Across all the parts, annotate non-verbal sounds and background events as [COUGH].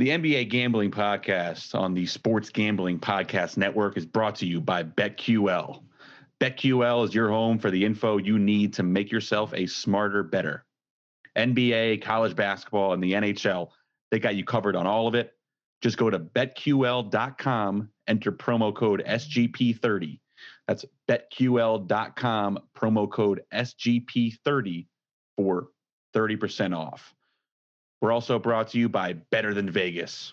The NBA Gambling Podcast on the Sports Gambling Podcast Network is brought to you by BetQL. BetQL is your home for the info you need to make yourself a smarter, better. NBA, college basketball, and the NHL, they got you covered on all of it. Just go to betql.com, enter promo code SGP30. That's betql.com, promo code SGP30 for 30% off. We're also brought to you by Better Than Vegas.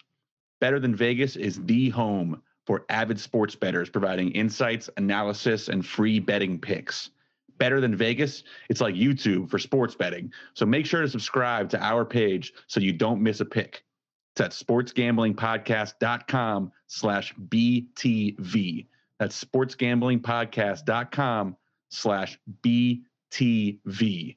Better Than Vegas is the home for avid sports bettors, providing insights, analysis, and free betting picks. Better Than Vegas, it's like YouTube for sports betting. So make sure to subscribe to our page so you don't miss a pick. It's at sportsgamblingpodcast.com slash BTV. That's sportsgamblingpodcast.com slash BTV.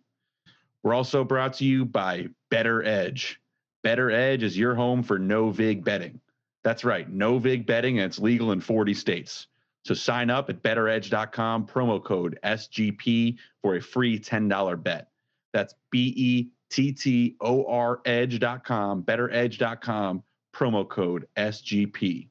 We're also brought to you by BettorEdge. Better Edge is your home for no vig betting. That's right, no vig betting, and it's legal in 40 states. So sign up at bettoredge.com, promo code SGP for a free $10 bet. That's B E T T O R edge.com, bettoredge.com, promo code SGP.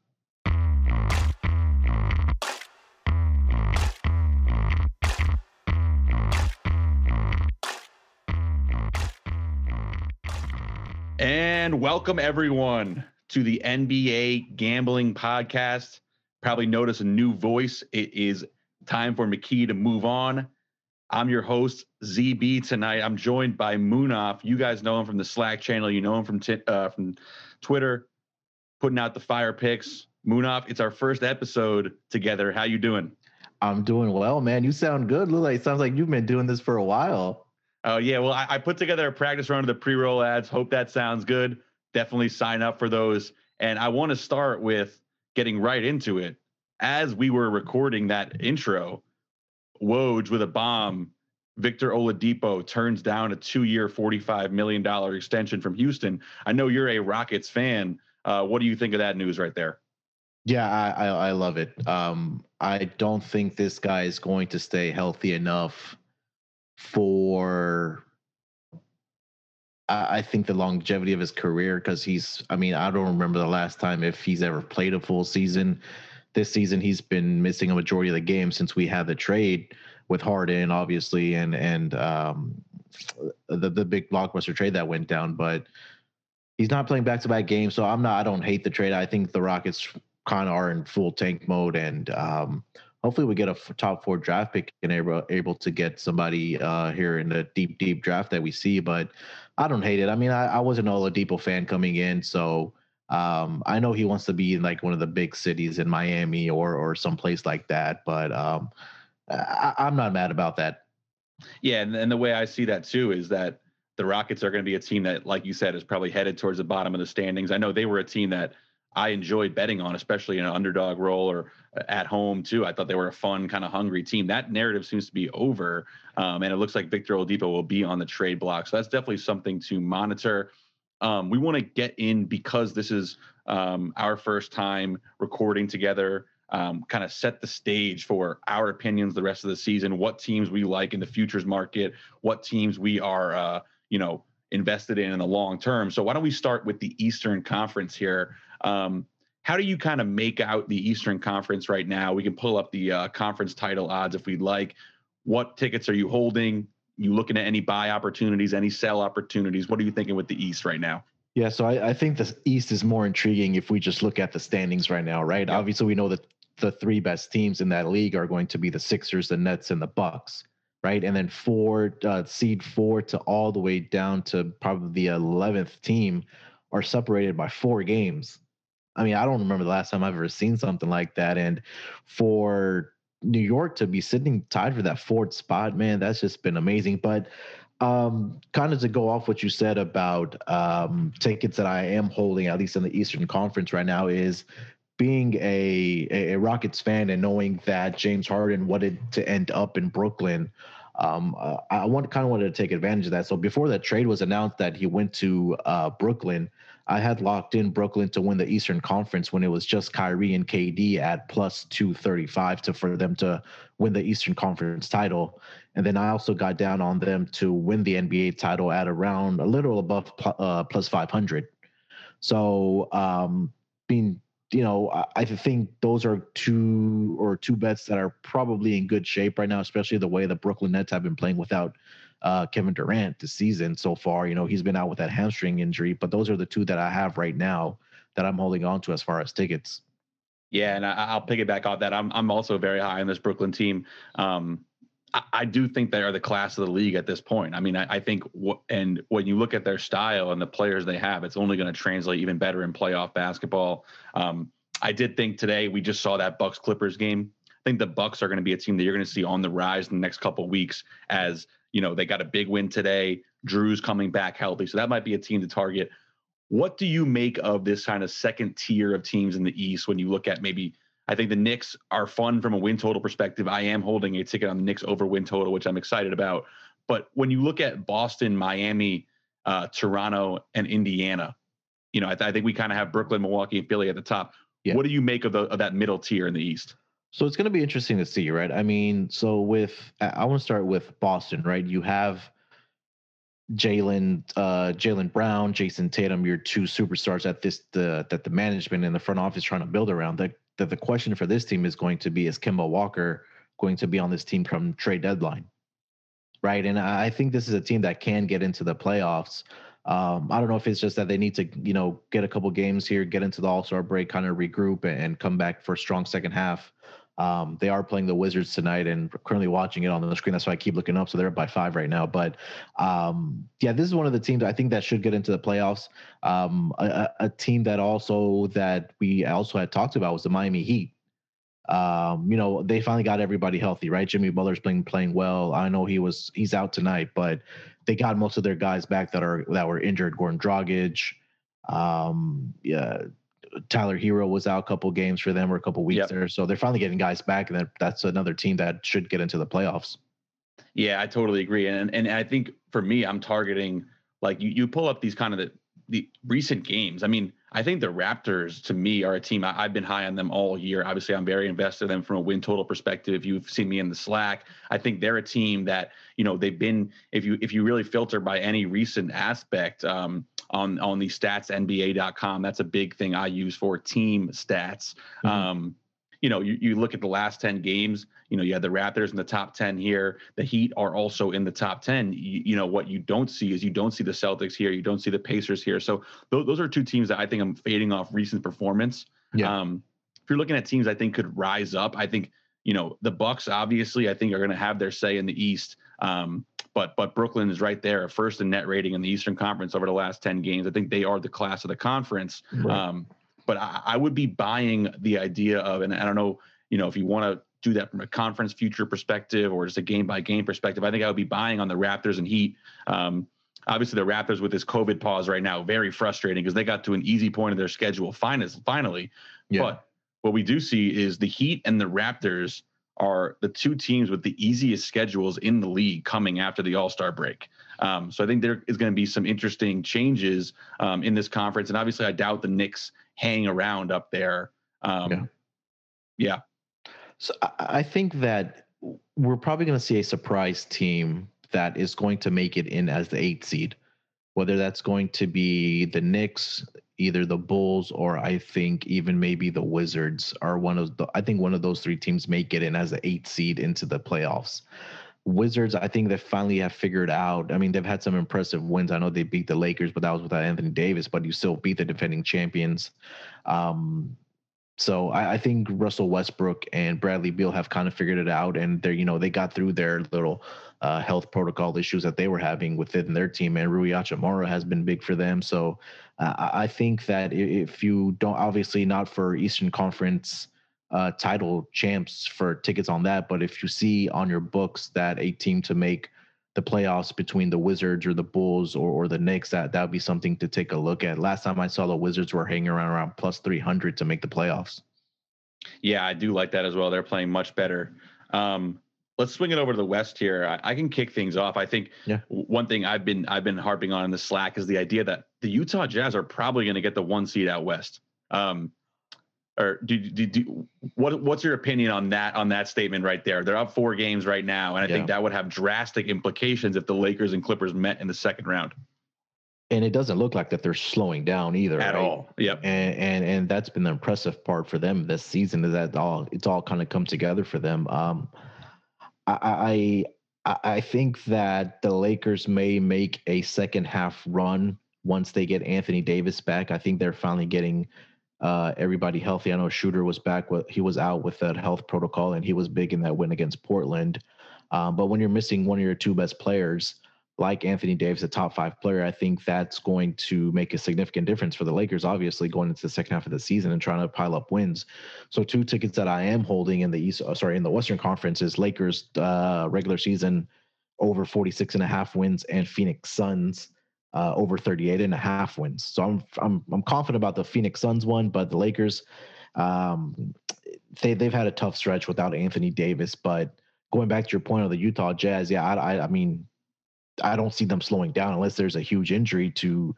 And welcome everyone to the NBA Gambling Podcast. Probably notice a new voice. It is time for McKee to move on. I'm your host, ZB tonight. I'm joined by Munaf. You guys know him from the Slack channel. You know him from t- uh, from Twitter, putting out the fire picks. Munaf, it's our first episode together. How you doing? I'm doing well, man. You sound good. Look like sounds like you've been doing this for a while. Oh yeah, well I, I, put together a practice run of the pre-roll ads. Hope that sounds good. Definitely sign up for those. And I want to start with getting right into it. As we were recording that intro, Woj with a bomb. Victor Oladipo turns down a two-year, forty-five million dollar extension from Houston. I know you're a Rockets fan. Uh, what do you think of that news right there? Yeah, I, I, I love it. Um, I don't think this guy is going to stay healthy enough for I think the longevity of his career because he's I mean I don't remember the last time if he's ever played a full season. This season he's been missing a majority of the game since we had the trade with Harden obviously and and um, the the big blockbuster trade that went down but he's not playing back to back games so I'm not I don't hate the trade. I think the Rockets kind of are in full tank mode and um, hopefully we get a top four draft pick and able able to get somebody uh, here in the deep deep draft that we see. But I don't hate it. I mean, I, I was an Oladipo fan coming in, so um, I know he wants to be in like one of the big cities in Miami or or someplace like that. But um, I, I'm not mad about that. Yeah, and, and the way I see that too is that the Rockets are going to be a team that, like you said, is probably headed towards the bottom of the standings. I know they were a team that I enjoyed betting on, especially in an underdog role or uh, at home too. I thought they were a fun, kind of hungry team. That narrative seems to be over, um, and it looks like Victor Oladipo will be on the trade block. So that's definitely something to monitor. Um, we want to get in because this is um, our first time recording together. Um, kind of set the stage for our opinions the rest of the season. What teams we like in the futures market. What teams we are, uh, you know, invested in in the long term. So why don't we start with the Eastern Conference here? Um, how do you kind of make out the Eastern Conference right now? We can pull up the uh, conference title odds if we'd like. What tickets are you holding? You looking at any buy opportunities, any sell opportunities? What are you thinking with the East right now? Yeah, so I, I think the East is more intriguing if we just look at the standings right now, right? Yep. Obviously, we know that the three best teams in that league are going to be the Sixers, the Nets, and the Bucks, right? And then four uh, seed four to all the way down to probably the eleventh team are separated by four games. I mean, I don't remember the last time I've ever seen something like that. And for New York to be sitting tied for that fourth spot, man, that's just been amazing. But um, kind of to go off what you said about um, tickets that I am holding, at least in the Eastern Conference right now, is being a, a Rockets fan and knowing that James Harden wanted to end up in Brooklyn. Um, uh, I want kind of wanted to take advantage of that. So before that trade was announced that he went to uh, Brooklyn, I had locked in Brooklyn to win the Eastern Conference when it was just Kyrie and KD at plus 235 to for them to win the Eastern Conference title. And then I also got down on them to win the NBA title at around a little above uh, plus 500. So, um, being you know, I, I think those are two or two bets that are probably in good shape right now, especially the way the Brooklyn Nets have been playing without uh, Kevin Durant this season so far. You know, he's been out with that hamstring injury, but those are the two that I have right now that I'm holding on to as far as tickets. Yeah, and I, will piggyback off that. I'm I'm also very high on this Brooklyn team. Um, I, do think they are the class of the league at this point. I mean, I, I think what and when you look at their style and the players they have, it's only going to translate even better in playoff basketball. Um, I did think today we just saw that Bucks Clippers game. I think the Bucks are going to be a team that you're going to see on the rise in the next couple weeks as you know they got a big win today. Jrue's coming back healthy, so that might be a team to target. What do you make of this kind of second tier of teams in the East when you look at maybe? I think the Knicks are fun from a win total perspective. I am holding a ticket on the Knicks over win total, which I'm excited about. But when you look at Boston, Miami, uh, Toronto, and Indiana, you know, I, th- I think we kind of have Brooklyn, Milwaukee, and Philly at the top. Yeah. What do you make of, the, of that middle tier in the East? So it's going to be interesting to see, right? I mean, so with I want to start with Boston, right? You have Jalen, uh, Jaylen Brown, Jayson Tatum, your two superstars at this the that the management and the front office trying to build around. The, the the question for this team is going to be: Is Kemba Walker going to be on this team from trade deadline? Right, and I think this is a team that can get into the playoffs. Um, I don't know if it's just that they need to, you know, get a couple games here, get into the All Star break, kind of regroup, and come back for a strong second half. Um, they are playing the Wizards tonight and currently watching it on the screen. That's why I keep looking up. So they're up by five right now. But um, yeah, this is one of the teams I think that should get into the playoffs. Um, a, a, team that also that we also had talked about was the Miami Heat. Um, you know, they finally got everybody healthy, right? Jimmy Butler's playing playing well. I know he was he's out tonight, but they got most of their guys back that are that were injured. Goran Dragic, um, yeah, Tyler Herro was out a couple games for them or a couple weeks yep. there. So they're finally getting guys back, and that's another team that should get into the playoffs. Yeah, I totally agree. And and I think for me, I'm targeting like you, you pull up these kind of the, the recent games. I mean, I think the Raptors to me are a team I, have been high on them all year. Obviously, I'm very invested in them from a win total perspective. If you've seen me in the Slack, I think they're a team that you know they've been. If you if you really filter by any recent aspect, um, on on the stats nba.com that's a big thing i use for team stats mm-hmm. um you know you, you look at the last 10 games you know you had the raptors in the top 10 here the heat are also in the top 10 you, you know what you don't see is you don't see the celtics here you don't see the pacers here so those, those are two teams that i think i'm fading off recent performance yeah. um if you're looking at teams i think could rise up i think you know the bucks obviously i think are going to have their say in the east um but but Brooklyn is right there, first in net rating in the Eastern Conference over the last ten games. I think they are the class of the conference. Right. Um, but I, I, would be buying the idea of, and I don't know, you know, if you want to do that from a conference future perspective or just a game by game perspective, I think I would be buying on the Raptors and Heat. Um, obviously, the Raptors with this COVID pause right now, very frustrating because they got to an easy point of their schedule finest, finally. Yeah. But what we do see is the Heat and the Raptors are the two teams with the easiest schedules in the league coming after the All Star break. Um, so I think there is going to be some interesting changes um, in this conference, and obviously I doubt the Knicks hang around up there. Um, yeah. yeah. So I think that we're probably going to see a surprise team that is going to make it in as the eight seed, whether that's going to be the Knicks, either the Bulls or I think even maybe the Wizards are one of the I think one of those three teams make it in as the eight seed into the playoffs. Wizards, I think they finally have figured out. I mean, they've had some impressive wins. I know they beat the Lakers, but that was without Anthony Davis, but you still beat the defending champions. Um, so I, I, think Russell Westbrook and Bradley Beal have kind of figured it out, and they're you know they got through their little uh, health protocol issues that they were having within their team, and Rui Hachimura has been big for them. So uh, I think that if you don't, obviously not for Eastern Conference uh, title champs for tickets on that, but if you see on your books that a team to make the playoffs between the Wizards or the Bulls or, or the Knicks, that that would be something to take a look at. Last time I saw the Wizards were hanging around around plus 300 to make the playoffs. Yeah, I do like that as well. They're playing much better. Um, let's swing it over to the West here. I, I can kick things off. I think yeah. one thing I've been I've been harping on in the Slack is the idea that the Utah Jazz are probably going to get the one seed out west. Um, or do, do, do what what's your opinion on that on that statement right there? They're up four games right now, and I yeah. think that would have drastic implications if the Lakers and Clippers met in the second round. and it doesn't look like that they're slowing down either at right? all. Yep. And, and and that's been the impressive part for them this season is that all it's all kind of come together for them. Um, I I I think that the Lakers may make a second half run once they get Anthony Davis back. I think they're finally getting uh, everybody healthy. I know Schroeder was back. He was out with that health protocol, and he was big in that win against Portland. Um, but when you're missing one of your two best players, like Anthony Davis, a top five player, I think that's going to make a significant difference for the Lakers, obviously, going into the second half of the season and trying to pile up wins. So, two tickets that I am holding in the East, uh, sorry, in the Western Conference is Lakers uh, regular season over 46 and a half wins and Phoenix Suns uh, over 38 and a half wins. So I'm I'm I'm confident about the Phoenix Suns one, but the Lakers, um, they they've had a tough stretch without Anthony Davis. But going back to your point of the Utah Jazz, yeah, I I, I mean, I don't see them slowing down unless there's a huge injury to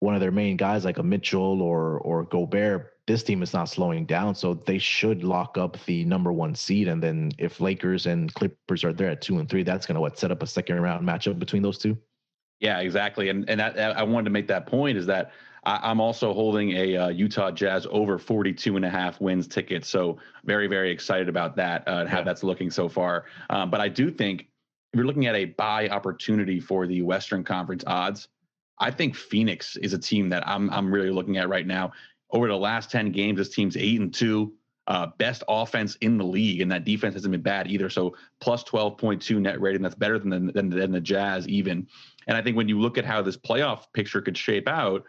one of their main guys like a Mitchell or or Gobert. This team is not slowing down, so they should lock up the number one seed. And then if Lakers and Clippers are there at two and three, that's going to what set up a second round matchup between those two. Yeah, exactly. And and that, I wanted to make that point is that I, am also holding a uh, Utah Jazz over 42 and a half wins ticket. So very, very excited about that uh, and how yeah. that's looking so far. Um, but I do think if you're looking at a buy opportunity for the Western Conference odds, I think Phoenix is a team that I'm I'm really looking at right now. Over the last 10 games, this team's eight and two. Uh, best offense in the league, and that defense hasn't been bad either. So plus 12.2 net rating, that's better than the, than, than the Jazz even. And I think when you look at how this playoff picture could shape out,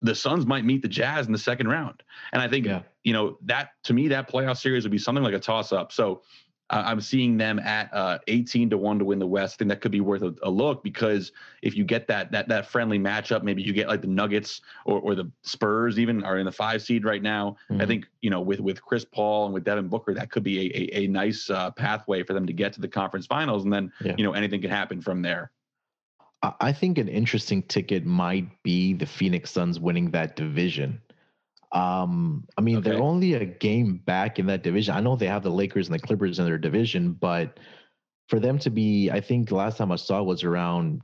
the Suns might meet the Jazz in the second round. And I think, yeah. you know, that to me, that playoff series would be something like a toss up. So uh, I'm seeing them at uh, 18 to 1 to win the West. I think that could be worth a, a, look because if you get that that that friendly matchup, maybe you get like the Nuggets or, or the Spurs even are in the five seed right now. Mm-hmm. I think, you know, with with Chris Paul and with Devin Booker, that could be a, a, a nice uh, pathway for them to get to the conference finals. And then, yeah. you know, anything can happen from there. I think an interesting ticket might be the Phoenix Suns winning that division. Um, I mean, okay. they're only a game back in that division. I know they have the Lakers and the Clippers in their division, but for them to be, I think last time I saw was around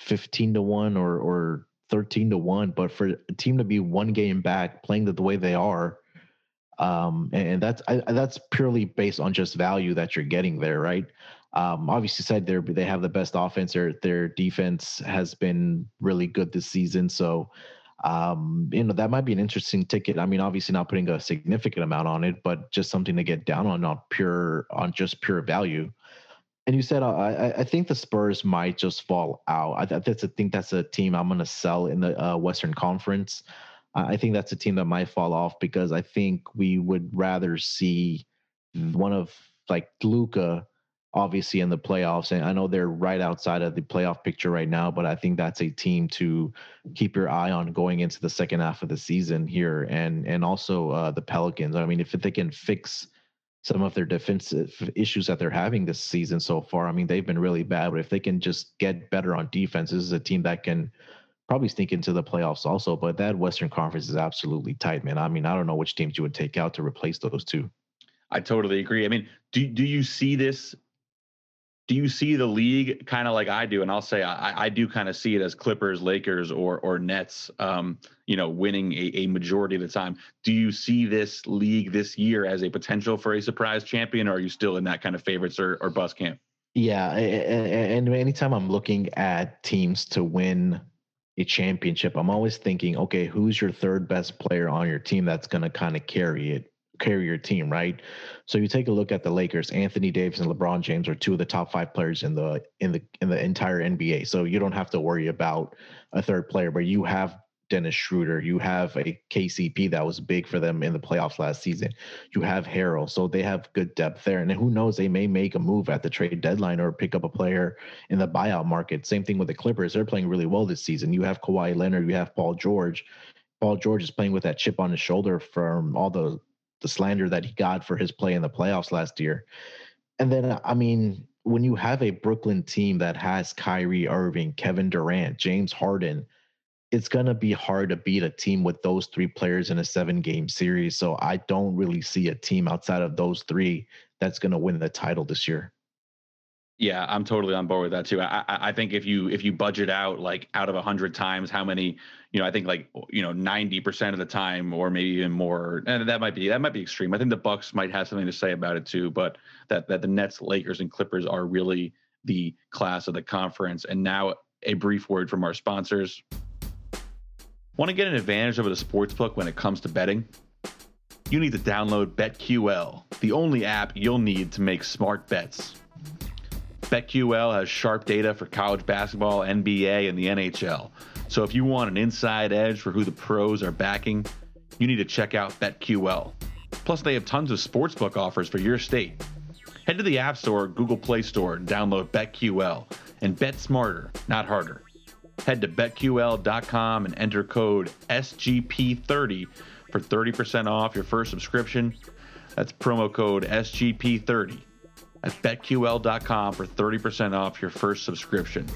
15 to 1 or or 13 to 1. But for a team to be one game back playing the, the way they are, um, and that's I, that's purely based on just value that you're getting there, right? Um, obviously, said they they have the best offense. Their their defense has been really good this season. So, um, you know that might be an interesting ticket. I mean, obviously not putting a significant amount on it, but just something to get down on on pure on just pure value. And you said uh, I, I think the Spurs might just fall out. I, that's I think that's a team I'm going to sell in the uh, Western Conference. I think that's a team that might fall off because I think we would rather see one of like Luka obviously in the playoffs. And I know they're right outside of the playoff picture right now, but I think that's a team to keep your eye on going into the second half of the season here. And and also uh, the Pelicans. I mean, if they can fix some of their defensive issues that they're having this season so far, I mean, they've been really bad. But if they can just get better on defense, this is a team that can probably sneak into the playoffs also. But that Western Conference is absolutely tight, man. I mean, I don't know which teams you would take out to replace those two. I totally agree. I mean, do do you see this do you see the league kind of like I do? And I'll say I, I do kind of see it as Clippers, Lakers, or or Nets, um, you know, winning a, a majority of the time. Do you see this league this year as a potential for a surprise champion, or are you still in that kind of favorites or, or bust camp? Yeah, and, and anytime I'm looking at teams to win a championship, I'm always thinking, okay, who's your third best player on your team that's going to kind of carry it carry your team, right? So you take a look at the Lakers. Anthony Davis and LeBron James are two of the top five players in the in the in the entire NBA. So you don't have to worry about a third player, but you have Dennis Schroeder, you have a KCP that was big for them in the playoffs last season. You have Harrell, so they have good depth there. And who knows, they may make a move at the trade deadline or pick up a player in the buyout market. Same thing with the Clippers; they're playing really well this season. You have Kawhi Leonard, you have Paul George. Paul George is playing with that chip on his shoulder from all the the slander that he got for his play in the playoffs last year. And then, I mean, when you have a Brooklyn team that has Kyrie Irving, Kevin Durant, James Harden, it's going to be hard to beat a team with those three players in a seven game series. So I don't really see a team outside of those three that's going to win the title this year. Yeah, I'm totally on board with that too. I, I think if you if you budget out like out of a hundred times how many, you know, I think like you know ninety percent of the time or maybe even more, and that might be that might be extreme. I think the Bucks might have something to say about it too, but that that the Nets, Lakers, and Clippers are really the class of the conference. And now a brief word from our sponsors. Want to get an advantage over the sports book when it comes to betting? You need to download BetQL, the only app you'll need to make smart bets. BetQL has sharp data for college basketball, NBA, and the NHL. So if you want an inside edge for who the pros are backing, you need to check out BetQL. Plus, they have tons of sportsbook offers for your state. Head to the App Store or Google Play Store and download BetQL and bet smarter, not harder. Head to betql.com and enter code SGP30 for 30% off your first subscription. That's promo code SGP30 at betql.com for 30% off your first subscription.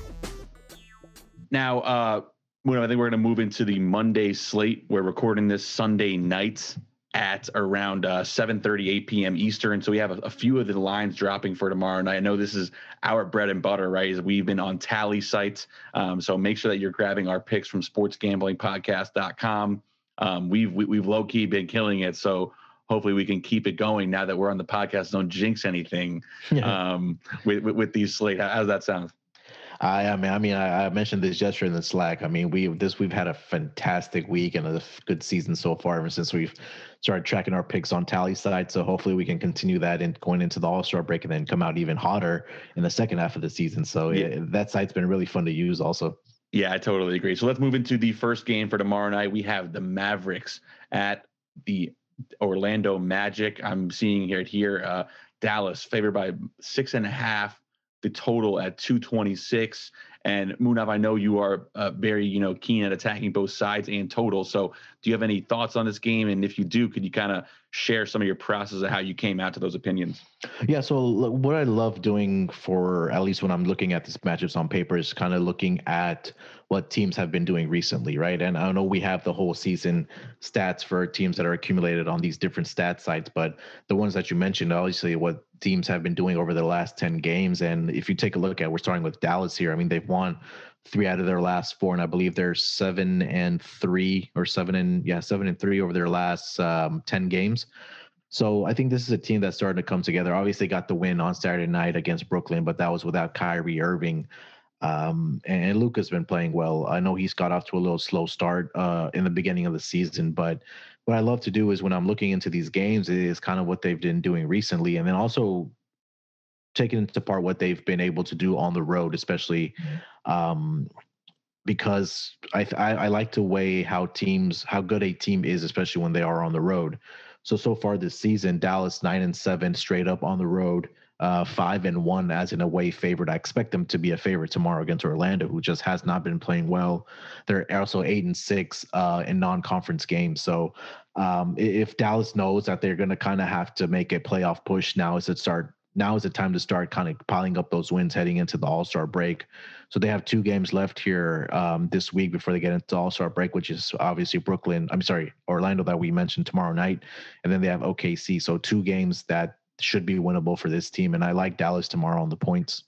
Now, uh, I think we're going to move into the Monday slate. We're recording this Sunday night at around uh, 7:30, 8 p.m. Eastern. So we have a, a, few of the lines dropping for tomorrow night. I know this is our bread and butter, right? We've been on Tallysight. Um, so make sure that you're grabbing our picks from sportsgamblingpodcast.com. Um, we've we, have we have low key been killing it. So hopefully we can keep it going now that we're on the podcast. Don't jinx anything yeah. um, with, with, with these slate. How, does that sound? I, I mean, I mean, I, I, mentioned this yesterday in the Slack. I mean, we this we've had a fantastic week and a good season so far. Ever since we've started tracking our picks on Tallysight, so hopefully we can continue that and going into the All Star break and then come out even hotter in the second half of the season. So yeah. it, that site's been really fun to use, also. Yeah, I totally agree. So let's move into the first game for tomorrow night. We have the Mavericks at the Orlando Magic. I'm seeing here here uh, Dallas favored by six and a half. The total at 226. And Munaf, I know you are uh, very, you know, keen at attacking both sides and total. So, do you have any thoughts on this game? And if you do, could you kind of share some of your process of how you came out to those opinions? Yeah. So, what I love doing for at least when I'm looking at these matchups on paper is kind of looking at what teams have been doing recently, right? And I know we have the whole season stats for teams that are accumulated on these different stat sites, but the ones that you mentioned, obviously, what teams have been doing over the last 10 games. And if you take a look at, we're starting with Dallas here. I mean, they've won three out of their last four, and I believe they're seven and three or seven and yeah, seven and three over their last um, 10 games. So I think this is a team that's starting to come together. Obviously, got the win on Saturday night against Brooklyn, but that was without Kyrie Irving. Um, and Luka's been playing well. I know he's got off to a little slow start uh, in the beginning of the season, but what I love to do is when I'm looking into these games is kind of what they've been doing recently, and then also taking into part what they've been able to do on the road, especially mm-hmm. um, because I, I, I like to weigh how teams how good a team is, especially when they are on the road. So so far this season, Dallas nine and seven straight up on the road, uh, five and one as an away favorite. I expect them to be a favorite tomorrow against Orlando, who just has not been playing well. They're also eight and six uh, in non-conference games. So um, if Dallas knows that they're going to kind of have to make a playoff push now, is it start now is the time to start kind of piling up those wins heading into the All Star break. So they have two games left here um, this week before they get into All Star break, which is obviously Brooklyn. I'm sorry, Orlando that we mentioned tomorrow night, and then they have OKC. So two games that should be winnable for this team. And I like Dallas tomorrow on the points.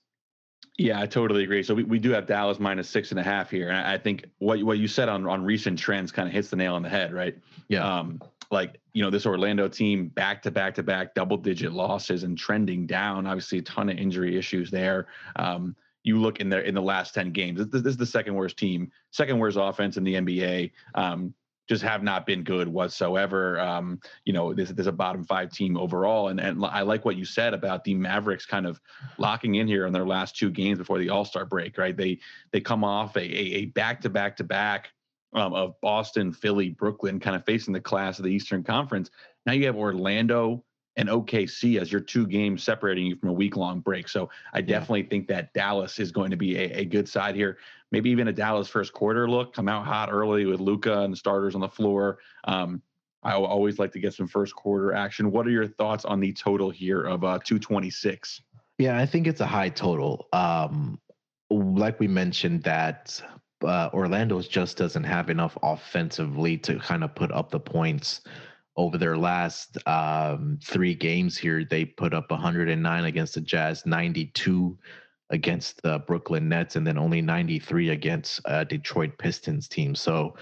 Yeah, I totally agree. So we, we do have Dallas minus six and a half here. And I think what what you said on, on recent trends kind of hits the nail on the head, right? Yeah. Um, like, you know, this Orlando team back to back to back double digit losses and trending down. Obviously, a ton of injury issues there. Um, you look in there in the last 10 games, this, this, is the second worst team, second worst offense in the NBA. Um, just have not been good whatsoever. Um, you know, there's, there's a bottom five team overall. And, and I like what you said about the Mavericks kind of locking in here in their last two games before the All Star break, right? They they come off a, a back to back to back of Boston, Philly, Brooklyn, kind of facing the class of the Eastern Conference. Now you have Orlando and OKC as your two games separating you from a week long break. So I definitely think that Dallas is going to be a, a good side here maybe even a Dallas first quarter look, come out hot early with Luka and the starters on the floor. Um, I always like to get some first quarter action. What are your thoughts on the total here of uh, 226? Yeah, I think it's a high total. Um, like we mentioned, that uh, Orlando's just doesn't have enough offensively to kind of put up the points over their last um, three games here. They put up 109 against the Jazz, 92 against the Brooklyn Nets, and then only 93 against uh, Detroit Pistons team. So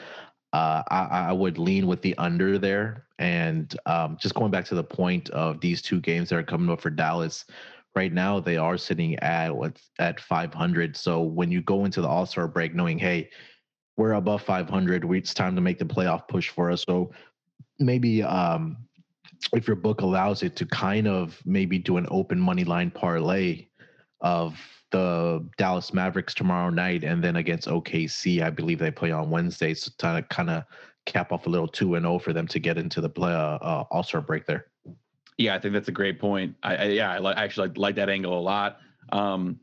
uh, I, I, would lean with the under there. And um, just going back to the point of these two games that are coming up for Dallas, right now they are sitting at at 500. So when you go into the All Star break, knowing hey, we're above 500, it's time to make the playoff push for us. So maybe um, if your book allows it to kind of maybe do an open money line parlay of the Dallas Mavericks tomorrow night, and then against OKC, I believe they play on Wednesday. So to kind of cap off a little two and zero oh for them to get into the play uh, uh, All Star break there. Yeah, I think that's a great point. I, I yeah, I li- actually like that angle a lot. Um,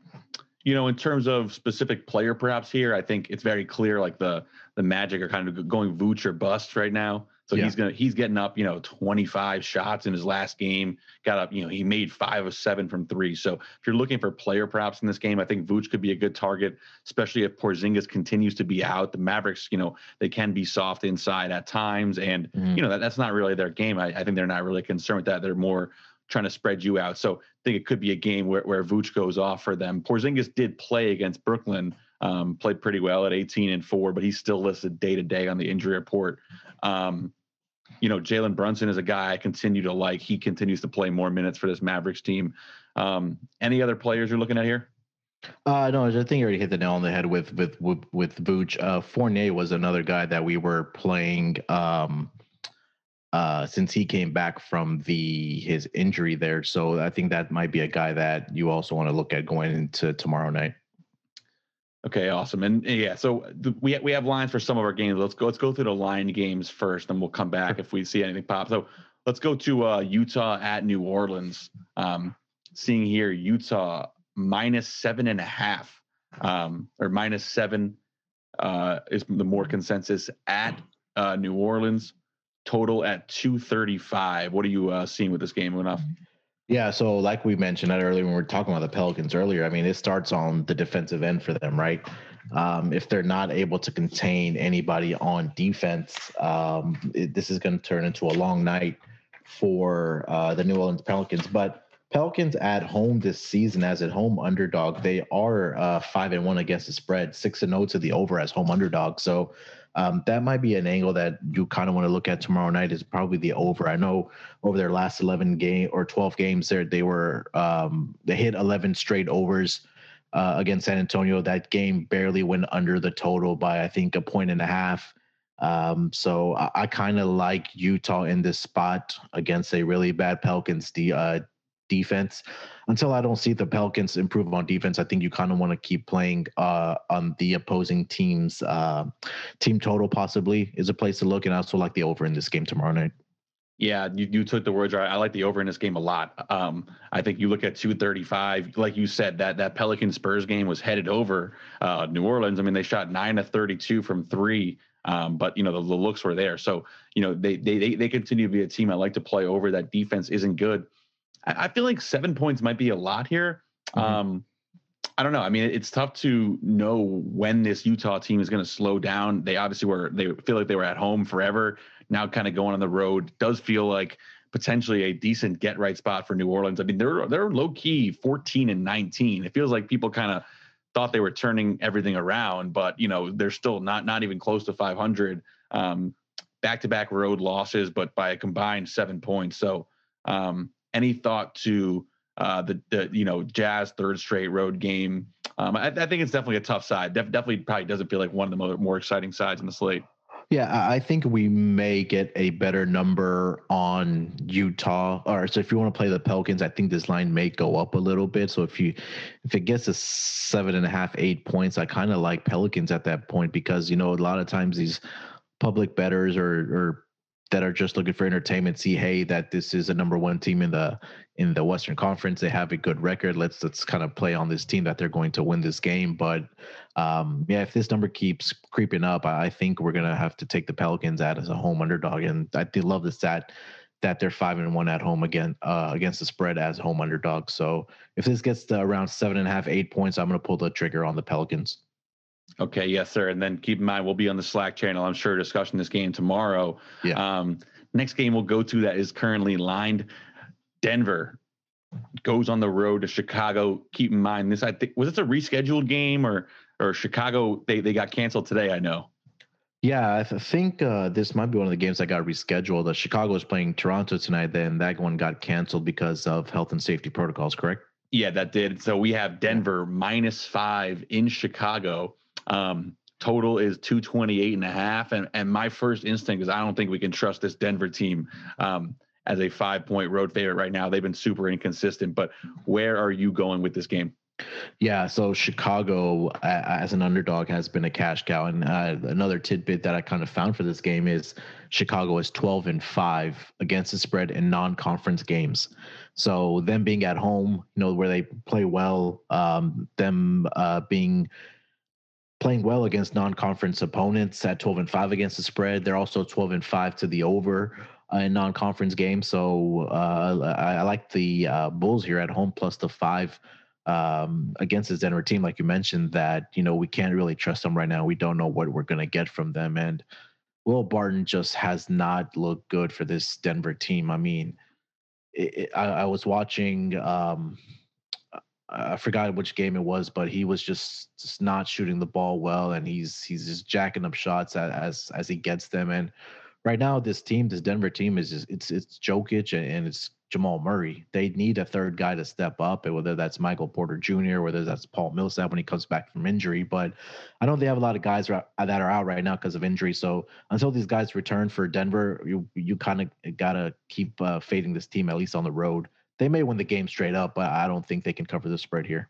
you know, in terms of specific player, perhaps here, I think it's very clear. Like the the Magic are kind of going Vooch or bust right now. So yeah. he's gonna he's getting up, you know, 25 shots in his last game. Got up, you know, he made five of seven from three. So if you're looking for player props in this game, I think Vooch could be a good target, especially if Porzingis continues to be out. The Mavericks, you know, they can be soft inside at times, and mm-hmm. you know that, that's not really their game. I, I think they're not really concerned with that. They're more trying to spread you out. So I think it could be a game where where Vooch goes off for them. Porzingis did play against Brooklyn. Um, played pretty well at 18 and four, but he's still listed day to day on the injury report. Um, you know, Jalen Brunson is a guy I continue to like. He continues to play more minutes for this Mavericks team. Um, any other players you're looking at here? Uh, no, I think you already hit the nail on the head with with with, with Vooch. Uh, Fournier was another guy that we were playing um, uh, since he came back from the his injury there. So I think that might be a guy that you also want to look at going into tomorrow night. Okay, awesome. And yeah, so the, we we have lines for some of our games. Let's go. Let's go through the line games first, and we'll come back if we see anything pop. So let's go to uh, Utah at New Orleans. Um, seeing here, Utah minus seven and a half, um, or minus seven uh, is the more consensus at uh, New Orleans. Total at two thirty five. What are you uh, seeing with this game, Munaf? Yeah, so like we mentioned earlier when we were talking about the Pelicans earlier, I mean, it starts on the defensive end for them, right? Um, if they're not able to contain anybody on defense, um, it, this is going to turn into a long night for uh, the New Orleans Pelicans. But Pelicans at home this season as at home underdog, they are uh, five and one against the spread, six and zero oh to the over as home underdog. So um, that might be an angle that you kind of want to look at tomorrow night is probably the over. I know over their last 11 game or 12 games there, they were, um, they hit 11 straight overs uh, against San Antonio. That game barely went under the total by, I think, a point and a half. Um, so I, I kind of like Utah in this spot against a really bad Pelicans de- uh, defense. Until I don't see the Pelicans improve on defense, I think you kind of want to keep playing uh, on the opposing team's uh, team total. Possibly is a place to look, and I also like the over in this game tomorrow night. Yeah, you, you took the words right. I like the over in this game a lot. Um, I think you look at 235, like you said, that that Pelican Spurs game was headed over uh, New Orleans. I mean, they shot nine of 32 from three. Um, but you know the, the, looks were there, so you know they, they they continue to be a team I like to play over. That defense isn't good. I, feel like seven points might be a lot here. Mm-hmm. Um, I don't know. I mean, it's tough to know when this Utah team is going to slow down. They obviously were. They feel like they were at home forever. Now, kind of going on the road does feel like potentially a decent get right spot for New Orleans. I mean, they're they're low key 14 and 19. It feels like people kind of thought they were turning everything around, but you know they're still not not even close to 500. Um, back-to-back road losses, but by a combined seven points. So um, any thought to uh, the, the you know Jazz third straight road game? Um, I, I, think it's definitely a tough side. Def, definitely probably doesn't feel like one of the more, more exciting sides in the slate. Yeah, I think we may get a better number on Utah. Or so if you want to play the Pelicans, I think this line may go up a little bit. So if you if it gets to seven and a half, eight points, I kind of like Pelicans at that point because you know a lot of times these public betters or or that are just looking for entertainment see hey that this is a number one team in the in the western conference. They have a good record. Let's let's kind of play on this team that they're going to win this game. But um yeah if this number keeps creeping up i think we're gonna have to take the pelicans out as a home underdog. And i do love the stat that they're five and one at home again uh, against the spread as home underdog. So if this gets to around seven and a half eight points i'm gonna pull the trigger on the pelicans Okay, yes, sir. And then keep in mind, we'll be on the Slack channel, I'm sure, discussing this game tomorrow. Yeah. Um, next game we'll go to that is currently lined Denver goes on the road to Chicago. Keep in mind this. I think was this a rescheduled game or or Chicago? They they got canceled today. I know. Yeah, I th- think uh, this might be one of the games that got rescheduled. Uh, Chicago is playing Toronto tonight. Then that one got canceled because of health and safety protocols. Correct? Yeah, that did. So we have Denver minus five in Chicago. Um, total is 228 and a half. And, and my first instinct is I don't think we can trust this Denver team um, as a five point road favorite right now. They've been super inconsistent. But where are you going with this game? Yeah, so Chicago as an underdog has been a cash cow, and uh, another tidbit that I kind of found for this game is Chicago is 12 and five against the spread in non-conference games. So them being at home, you know, where they play well, um, them uh, being playing well against non-conference opponents at 12 and 5 against the spread. They're also 12 and 5 to the over uh, in non-conference games. So uh, I, I, like the uh, bulls here at home plus the five um, against this denver team like you mentioned that you know we can't really trust them right now. We don't know what we're going to get from them. And will barton just has not looked good for this denver team. I mean it, it, I, I, was watching um, I forgot which game it was, but he was just, just not shooting the ball well, and he's he's just jacking up shots as as he gets them. And right now, this team, this Denver team, is just it's it's Jokic and, and it's Jamal Murray. They need a third guy to step up, and whether that's Michael Porter Jr., whether that's Paul Millsap when he comes back from injury. But I know they have a lot of guys that are out right now because of injury. So until these guys return for Denver, you you kind of gotta keep uh, fading this team at least on the road they may win the game straight up, but I don't think they can cover the spread here.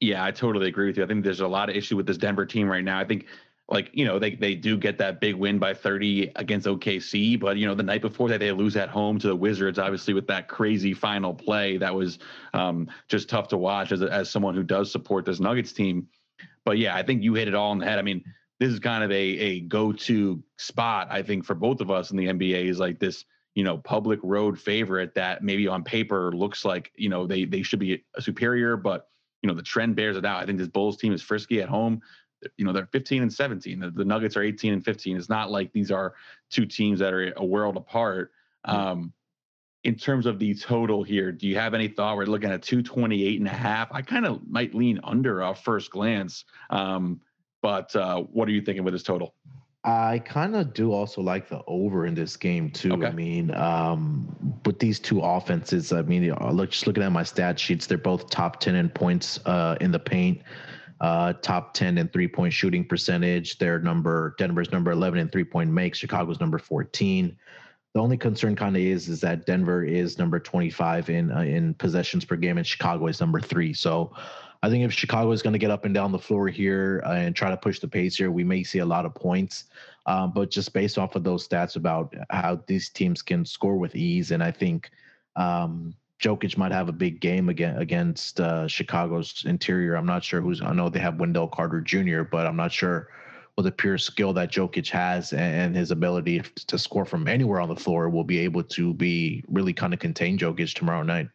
Yeah, I totally agree with you. I think there's a lot of issue with this Denver team right now. I think like you know they they do get that big win by 30 against OKC, but you know the night before that they lose at home to the Wizards, obviously with that crazy final play that was um, just tough to watch as as someone who does support this Nuggets team. But yeah, I think you hit it all in the head. I mean, this is kind of a a go to spot I think for both of us in the NBA is like this you know public road favorite that maybe on paper looks like you know they they should be superior but you know the trend bears it out. I think this bulls team is frisky at home. You know they're 15 and 17 the, the nuggets are 18 and 15 it's not like these are two teams that are a world apart. Mm-hmm. um in terms of the total here do you have any thought? We're looking at 228 and a half. I kind of might lean under off first glance. Um but uh what are you thinking with this total I kind of do also like the over in this game too. Okay. I mean, um, with these two offenses, I mean, look just looking at my stat sheets, they're both top ten in points uh, in the paint, uh, top ten in three point shooting percentage. Their number Denver's number eleven in three point makes. Chicago's number fourteen. The only concern kind of is is that Denver is number twenty five in uh, in possessions per game, and Chicago is number three. So I think if Chicago is going to get up and down the floor here uh, and try to push the pace here, we may see a lot of points. Um, but just based off of those stats about how these teams can score with ease, and I think um, Jokic might have a big game again against uh, Chicago's interior. I'm not sure who's. I know they have Wendell Carter Jr., but I'm not sure with the pure skill that Jokic has and his ability to score from anywhere on the floor will be able to be really kind of contain Jokic tomorrow night.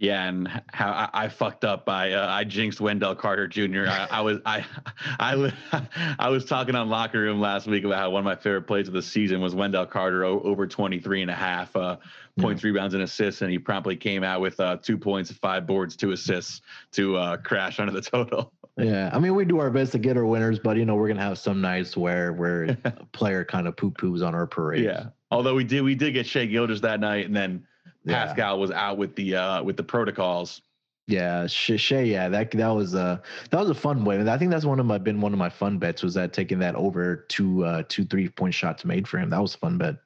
Yeah, and how I, I fucked up. I uh, I jinxed Wendell Carter Jr. I, I, was I [LAUGHS] I [LAUGHS] I was talking on locker room last week about how one of my favorite plays of the season was Wendell Carter o- over 23 and a half uh, points, yeah. rebounds, and assists, and he promptly came out with uh, two points, five boards, two assists to uh, crash under the [LAUGHS] total. Yeah, I mean we do our best to get our winners, but you know we're gonna have some nights where where a player kind of poo poos on our parade. Yeah, although we did we did get Shai Gilgeous that night, and then yeah. Pascal was out with the uh with the protocols. Yeah, Shai. Yeah, that that was a that was a fun way. I think that's one of my been one of my fun bets was that taking that over two uh two three point shots made for him. That was a fun bet.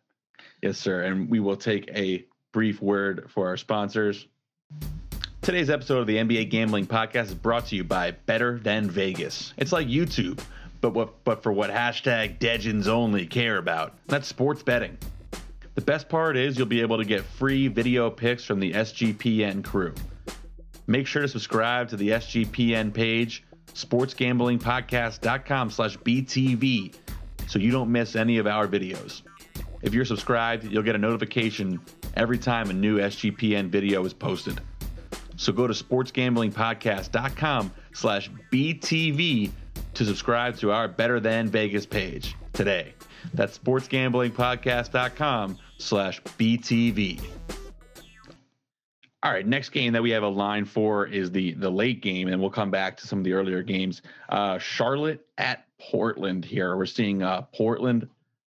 Yes, sir. And we will take a brief word for our sponsors. Today's episode of the NBA Gambling Podcast is brought to you by Better Than Vegas. It's like YouTube, but what but for what hashtag Degens only care about. That's sports betting. The best part is you'll be able to get free video picks from the SGPN crew. Make sure to subscribe to the SGPN page, sportsgamblingpodcast.com slash BTV, so you don't miss any of our videos. If you're subscribed, you'll get a notification every time a new SGPN video is posted. So go to sportsgamblingpodcast.com slash BTV to subscribe to our Better Than Vegas page today. That's sportsgamblingpodcast.com slash BTV. All right, next game that we have a line for is the the late game, and we'll come back to some of the earlier games. Uh, Charlotte at Portland here. We're seeing uh, Portland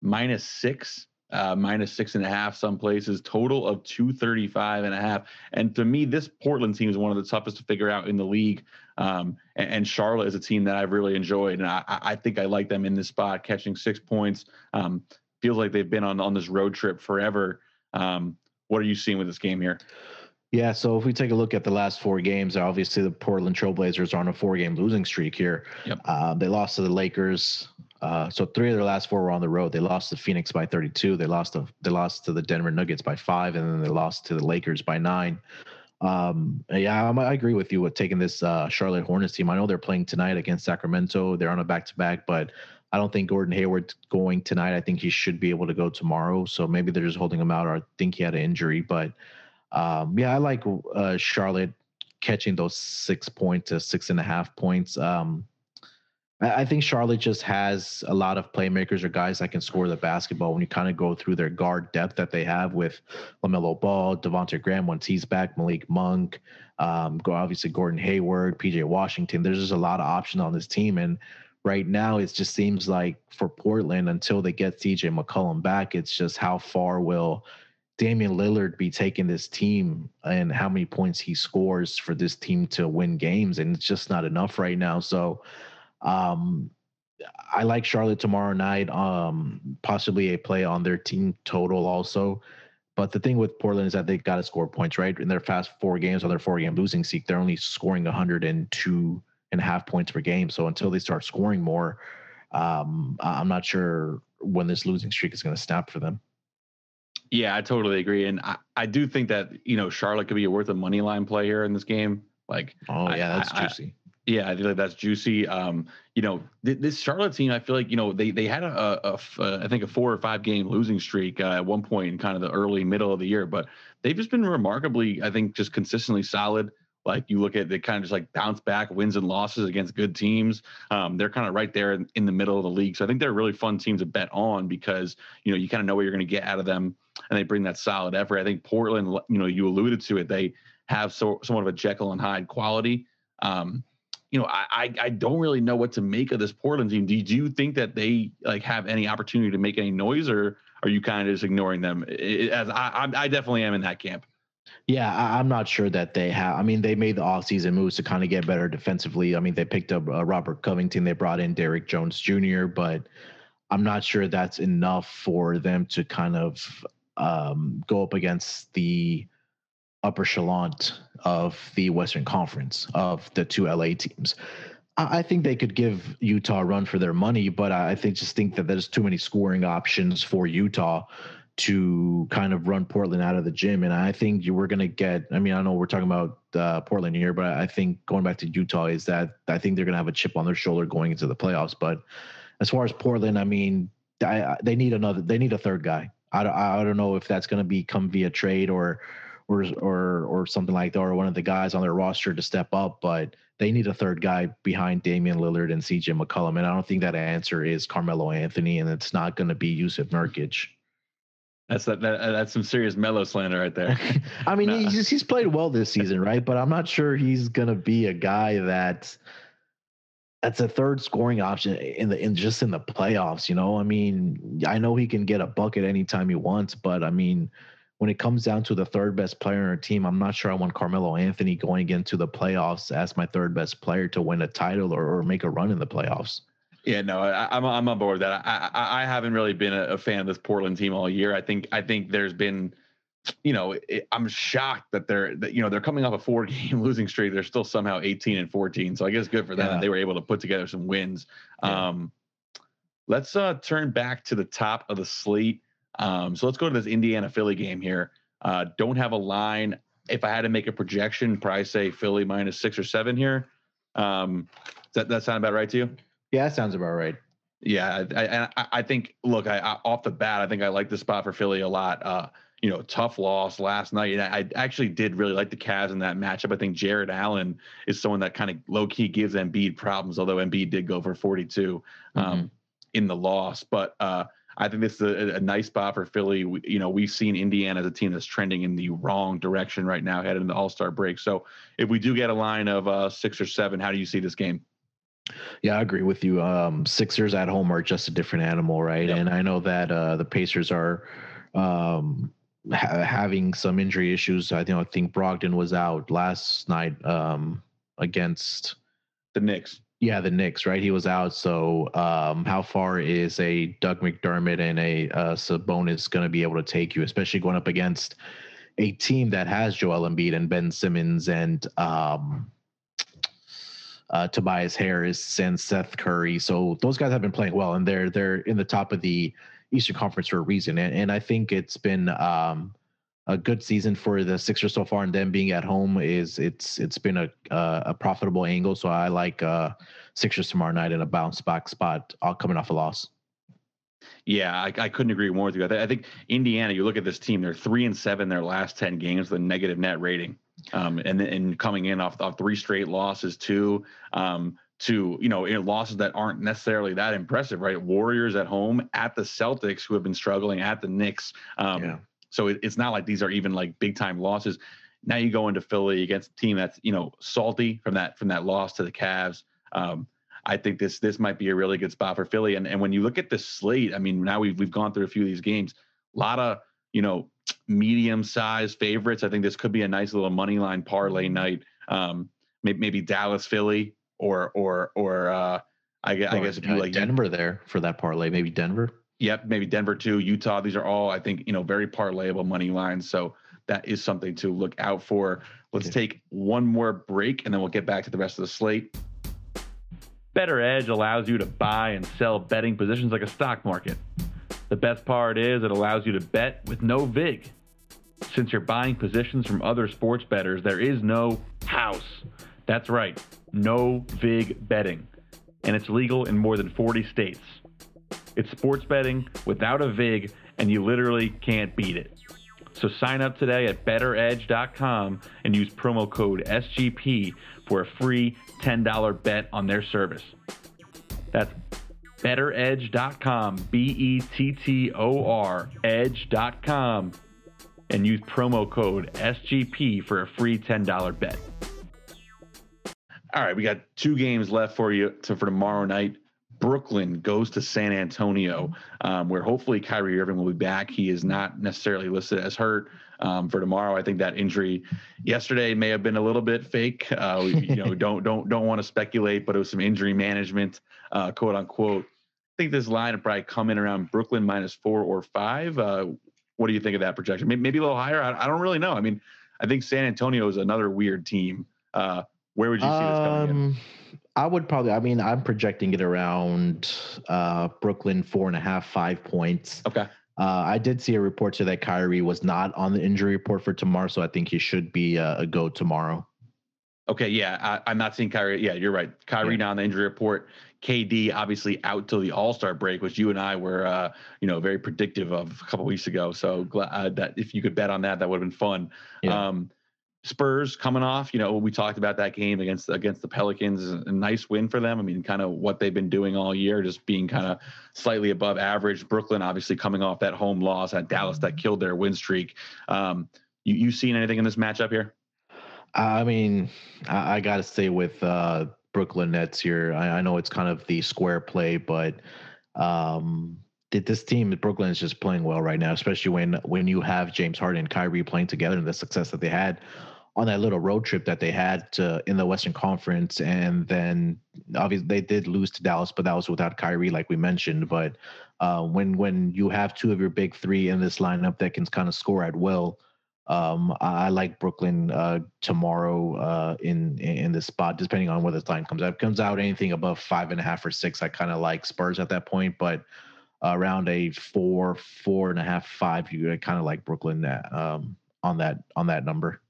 minus six, uh, minus six and a half some places, total of 235 and a half. And to me, this Portland team is one of the toughest to figure out in the league. Um, and, and, Charlotte is a team that I've really enjoyed. And I, I think I like them in this spot, catching six points. Um, feels like they've been on, on this road trip forever. Um, what are you seeing with this game here? Yeah, so if we take a look at the last four games, obviously the Portland Trailblazers are on a four-game losing streak here. Yep. Uh, they lost to the Lakers. Uh, so three of their last four were on the road. They lost to Phoenix by 32. They lost to they lost to the Denver Nuggets by five, and then they lost to the Lakers by nine. Um, yeah, I, I agree with you with taking this uh, Charlotte Hornets team. I know they're playing tonight against Sacramento. They're on a back-to-back, but I don't think Gordon Hayward's going tonight. I think he should be able to go tomorrow. So maybe they're just holding him out, or I think he had an injury, but. Um, yeah, I like uh, Charlotte catching those six points to six and a half points. Um, I, think Charlotte just has a lot of playmakers or guys that can score the basketball. When you kind of go through their guard depth that they have with LaMelo Ball, Devonte Graham once he's back, Malik Monk, um, obviously Gordon Hayward, PJ Washington. There's just a lot of options on this team, and right now it just seems like for Portland until they get CJ McCollum back, it's just how far will Damian Lillard be taking this team and how many points he scores for this team to win games, and it's just not enough right now. So, um, I like Charlotte tomorrow night. Um, possibly a play on their team total also. But the thing with Portland is that they got to score points, right? In their fast four games on their four game losing streak, they're only scoring 102 and a half points per game. So until they start scoring more, um, I'm not sure when this losing streak is going to snap for them. Yeah, I totally agree, and I, I do think that you know Charlotte could be a worth a money line play here in this game. Like, oh yeah, that's I, juicy. Yeah, I like that's juicy. Um, you know, th- this Charlotte team, I feel like you know they they had a uh, I think a four or five game losing streak uh, at one point in kind of the early middle of the year, but they've just been remarkably, I think, just consistently solid. Like you look at they kind of just like bounce back wins and losses against good teams. Um, they're kind of right there in, in, the middle of the league. So I think they're a really fun team to bet on because you know you kind of know what you're going to get out of them, and they bring that solid effort. I think Portland, you know, you alluded to it, they have so somewhat of a Jekyll and Hyde quality. Um, you know, I, I, don't really know what to make of this Portland team. Do you think that they like have any opportunity to make any noise, or are you kind of just ignoring them? It, as I, I definitely am in that camp. Yeah, I, am not sure that they have. I mean, they made the offseason moves to kind of get better defensively. I mean, they picked up uh, Robert Covington, they brought in Derrick Jones Jr., but I'm not sure that's enough for them to kind of um, go up against the upper echelon of the Western Conference of the two LA teams. I think they could give Utah a run for their money, but I think just think that there's too many scoring options for Utah to kind of run Portland out of the gym. And I think you were going to get, I mean, I know we're talking about uh, Portland here, but I think going back to Utah is that I think they're going to have a chip on their shoulder going into the playoffs. But as far as Portland, I mean, I, they need another, they need a third guy. I don't, I don't know if that's going to be come via trade or, or, or, or something like that, or one of the guys on their roster to step up, but they need a third guy behind Damian Lillard and CJ McCollum. And I don't think that answer is Carmelo Anthony, and it's not going to be Jusuf Nurkic. That's that, that, uh, that's some serious Melo slander right there. [LAUGHS] I mean, nah. he's he's played well this [LAUGHS] season, right? But I'm not sure he's gonna be a guy that that's a third scoring option in the in just in the playoffs. You know, I mean, I know he can get a bucket anytime he wants, but I mean, when it comes down to the third best player on our team, I'm not sure I want Carmelo Anthony going into the playoffs as my third best player to win a title or, or make a run in the playoffs. Yeah, no, I, am I'm, I'm on board with that. I, I, I haven't really been a, a, fan of this Portland team all year. I think I think there's been, you know, it, I'm shocked that they're that you know they're coming off a four [LAUGHS] game losing streak. They're still somehow 18 and 14. So I guess good for them yeah. that they were able to put together some wins. Yeah. Um, let's uh, turn back to the top of the slate. Um, so let's go to this Indiana Philly game here. Uh, don't have a line. If I had to make a projection, probably say Philly minus six or seven here. Um, does that, that sound about right to you? Yeah, that sounds about right. Yeah, I, I, I think. Look, I, I, off the bat, I think I like the spot for Philly a lot. Uh, you know, tough loss last night, and I actually did really like the Cavs in that matchup. I think Jarrett Allen is someone that kind of low key gives Embiid problems, although Embiid did go for 42 um, mm-hmm. in the loss. But uh, I think this is a, a nice spot for Philly. We, you know, we've seen Indiana as a team that's trending in the wrong direction right now, heading into the All Star break. So if we do get a line of uh, six or seven, how do you see this game? Yeah, I agree with you. Um, Sixers at home are just a different animal, right? Yep. And I know that uh, the Pacers are um, ha- having some injury issues. I think I think Brogdon was out last night um, against the Knicks. Yeah, the Knicks, right? He was out. So, um, how far is a Doug McDermott and a uh, Sabonis going to be able to take you, especially going up against a team that has Joel Embiid and Ben Simmons and um, uh, Tobias Harris and Seth Curry. So those guys have been playing well, and they're they're in the top of the Eastern Conference for a reason. And, and I think it's been um, a good season for the Sixers so far, and them being at home is it's it's been a uh, a profitable angle. So I like uh, Sixers tomorrow night in a bounce back spot, all coming off a loss. Yeah, I, I, couldn't agree more with you. I, think Indiana. You look at this team; they're three and seven their last ten games with a negative net rating, um, and and coming in off off three straight losses too. Um, to you know losses that aren't necessarily that impressive, right? Warriors at home, at the Celtics, who have been struggling, at the Knicks. Um, yeah. So it, it's not like these are even like big time losses. Now you go into Philly against a team that's you know salty from that from that loss to the Cavs. Um, I think this this might be a really good spot for Philly. And and when you look at the slate, I mean, now we've we've gone through a few of these games. A lot of you know medium sized favorites. I think this could be a nice little money line parlay night. Um, maybe, maybe Dallas, Philly, or or or uh, I, or, I guess if you uh, like Denver there for that parlay, maybe Denver. Yep, maybe Denver too, Utah. These are all I think you know very parlayable money lines. So that is something to look out for. Let's okay. take one more break and then we'll get back to the rest of the slate. BettorEdge allows you to buy and sell betting positions like a stock market. The best part is it allows you to bet with no VIG. Since you're buying positions from other sports bettors, there is no house. That's right, no VIG betting. And it's legal in more than 40 states. It's sports betting without a VIG, and you literally can't beat it. So sign up today at bettoredge.com and use promo code SGP for a free $10 bet on their service. That's bettoredge.com, B E T T O R, edge.com, and use promo code SGP for a free $10 bet. All right, we got two games left for you to, for tomorrow night. Brooklyn goes to San Antonio, um, where hopefully Kyrie Irving will be back. He is not necessarily listed as hurt um, for tomorrow. I think that injury yesterday may have been a little bit fake. Uh, [LAUGHS] you know, don't don't don't want to speculate, but it was some injury management, uh, quote unquote. I think this line would probably come in around Brooklyn minus four or five. Uh, what do you think of that projection? Maybe, maybe a little higher. I, I, don't really know. I mean, I think San Antonio is another weird team. Uh, where would you see this coming um, in? I would probably. I mean, I'm projecting it around uh, Brooklyn four and a half, five points. Okay. Uh, I did see a report to that Kyrie was not on the injury report for tomorrow, so I think he should be a, a go tomorrow. Okay, yeah, I, am not seeing Kyrie. Yeah, you're right. Kyrie yeah. on the injury report. KD obviously out till the All Star break, which you and I were, uh, you know, very predictive of a couple weeks ago. So glad uh, that if you could bet on that, that would have been fun. Yeah. Um, Spurs coming off, you know, we talked about that game against against the Pelicans, a nice win for them. I mean, kind of what they've been doing all year, just being kind of slightly above average. Brooklyn obviously coming off that home loss at Dallas that killed their win streak. Um, you you seen anything in this matchup here? I mean, I, I got to stay with uh, Brooklyn Nets here. I, I, know it's kind of the square play, but um, this team, Brooklyn, is just playing well right now, especially when when you have James Harden and Kyrie playing together and the success that they had on that little road trip that they had to, in the Western Conference, and then obviously they did lose to Dallas, but that was without Kyrie, like we mentioned. But uh, when when you have two of your big three in this lineup that can kind of score at will, um, I like Brooklyn uh, tomorrow uh, in in this spot, depending on where this line comes out. If comes out anything above five and a half or six, I kind of like Spurs at that point, but around a four, four and a half, five, you kind of like Brooklyn um, on that on that number.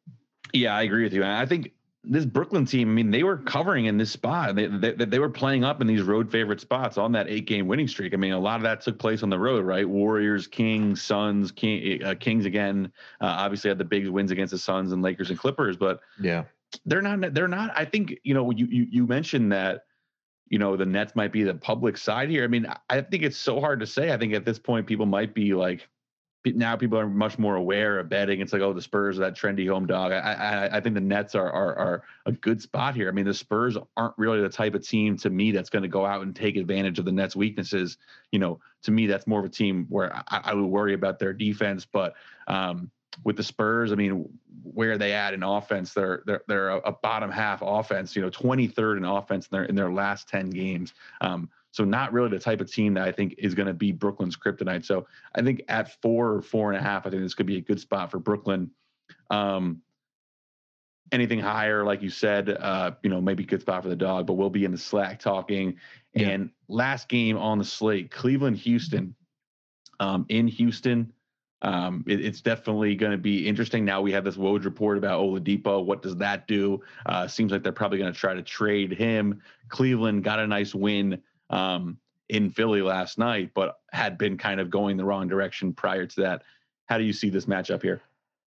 Yeah, I agree with you. I think this Brooklyn team, I mean, they were covering in this spot. They, they, they were playing up in these road favorite spots on that eight game winning streak. I mean, a lot of that took place on the road, right? Warriors, Kings, Suns, King, uh, Kings again. Uh, obviously had the big wins against the Suns and Lakers and Clippers, but yeah, they're not. They're not. I think you know you you, you mentioned that you know, the Nets might be the public side here. I mean, I think it's so hard to say. I think at this point, people might be like, now people are much more aware of betting. It's like, oh, the Spurs are that trendy home dog. I, I, I think the Nets are, are, are a good spot here. I mean, the Spurs aren't really the type of team to me that's going to go out and take advantage of the Nets' weaknesses. You know, to me, that's more of a team where I, I would worry about their defense. But um, with the Spurs, I mean, where are they at in offense? They're they're they're a, a bottom half offense. You know, 23rd in offense in their in their last 10 games. Um, so not really the type of team that I think is going to be Brooklyn's kryptonite. So I think at four or four and a half, I think this could be a good spot for Brooklyn. Um, anything higher, like you said, uh, you know, maybe good spot for the dog, but we'll be in the Slack talking. Yeah. And last game on the slate, Cleveland, Houston. Um, in Houston, um, it, it's definitely going to be interesting. Now we have this Woj report about Oladipo. What does that do? Uh, seems like they're probably going to try to trade him. Cleveland got a nice win um, in Philly last night, but had been kind of going the wrong direction prior to that. How do you see this matchup here?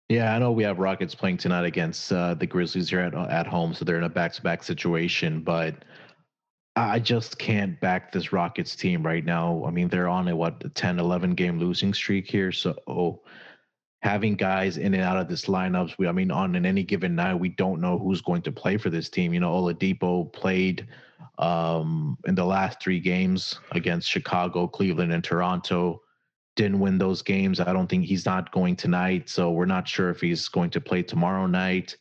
Yeah, I know we have Rockets playing tonight against uh, the Grizzlies here at at home, so they're in a back to back situation. But I just can't back this Rockets team right now. I mean, they're on a what 10, 11 game losing streak here, so having guys in and out of this lineups. We, I mean, on in any given night, we don't know who's going to play for this team. You know, Oladipo played um, in the last three games against Chicago, Cleveland, and Toronto. Didn't win those games. I don't think he's not going tonight, so we're not sure if he's going to play tomorrow night.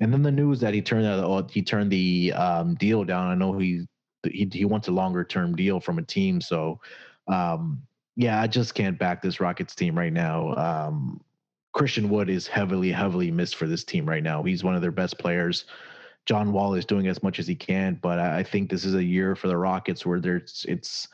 And then the news that he turned out, oh, he turned the um, deal down. I know he he he wants a longer term deal from a team, so um, yeah, I just can't back this Rockets team right now. Um, Christian Wood is heavily, heavily missed for this team right now. He's one of their best players. John Wall is doing as much as he can, but I think this is a year for the Rockets where there's it's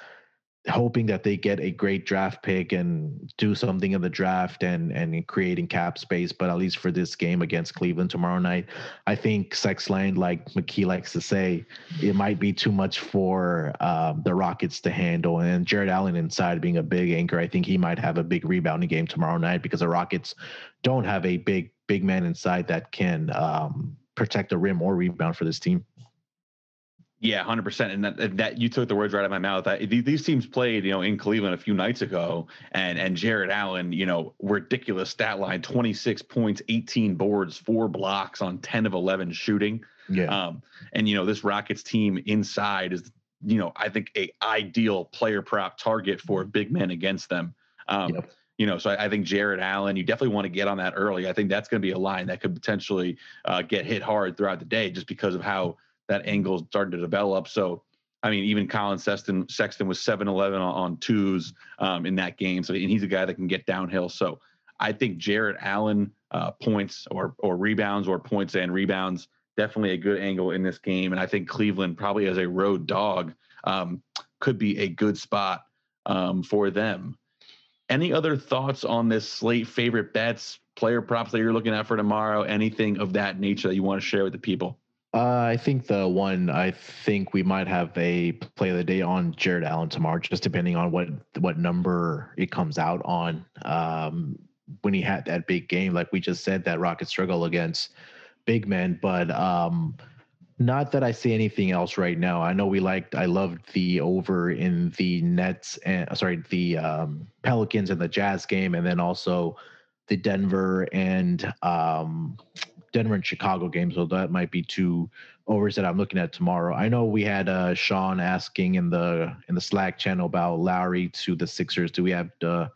hoping that they get a great draft pick and do something in the draft and and creating cap space. But at least for this game against Cleveland tomorrow night, I think Sexland, like McKee likes to say, it might be too much for um, the Rockets to handle. And Jarrett Allen inside being a big anchor, I think he might have a big rebounding game tomorrow night because the Rockets don't have a big big man inside that can um, protect the rim or rebound for this team. Yeah, hundred percent, and that, that you took the words right out of my mouth. I, these teams played, you know, in Cleveland a few nights ago, and and Jarrett Allen, you know, ridiculous stat line: twenty six points, eighteen boards, four blocks on ten of eleven shooting. Yeah. Um, and you know, this Rockets team inside is, you know, I think a ideal player prop target for big men against them. Um, yep. You know, so I, I, think Jarrett Allen, you definitely want to get on that early. I think that's going to be a line that could potentially uh, get hit hard throughout the day, just because of how that angle started to develop. So, I mean, even Colin Sexton, Sexton was 7 11 on, twos um, in that game. So, and he's a guy that can get downhill. So, I think Jarrett Allen uh, points or or rebounds or points and rebounds definitely a good angle in this game. And I think Cleveland probably as a road dog um, could be a good spot um, for them. Any other thoughts on this slate? Favorite bets, player props that you're looking at for tomorrow? Anything of that nature that you want to share with the people? Uh, I think the one I think we might have a play of the day on Jarrett Allen tomorrow, just depending on what what number it comes out on. Um, when he had that big game, like we just said, that Rocket struggle against big men, but um, not that I see anything else right now. I know we liked, I loved the over in the Nets and sorry, the um, Pelicans and the Jazz game, and then also the Denver and um, Denver and Chicago game, so that might be two overs that I'm looking at tomorrow. I know we had uh, Sean asking in the in the Slack channel about Lowry to the Sixers. Do we have uh,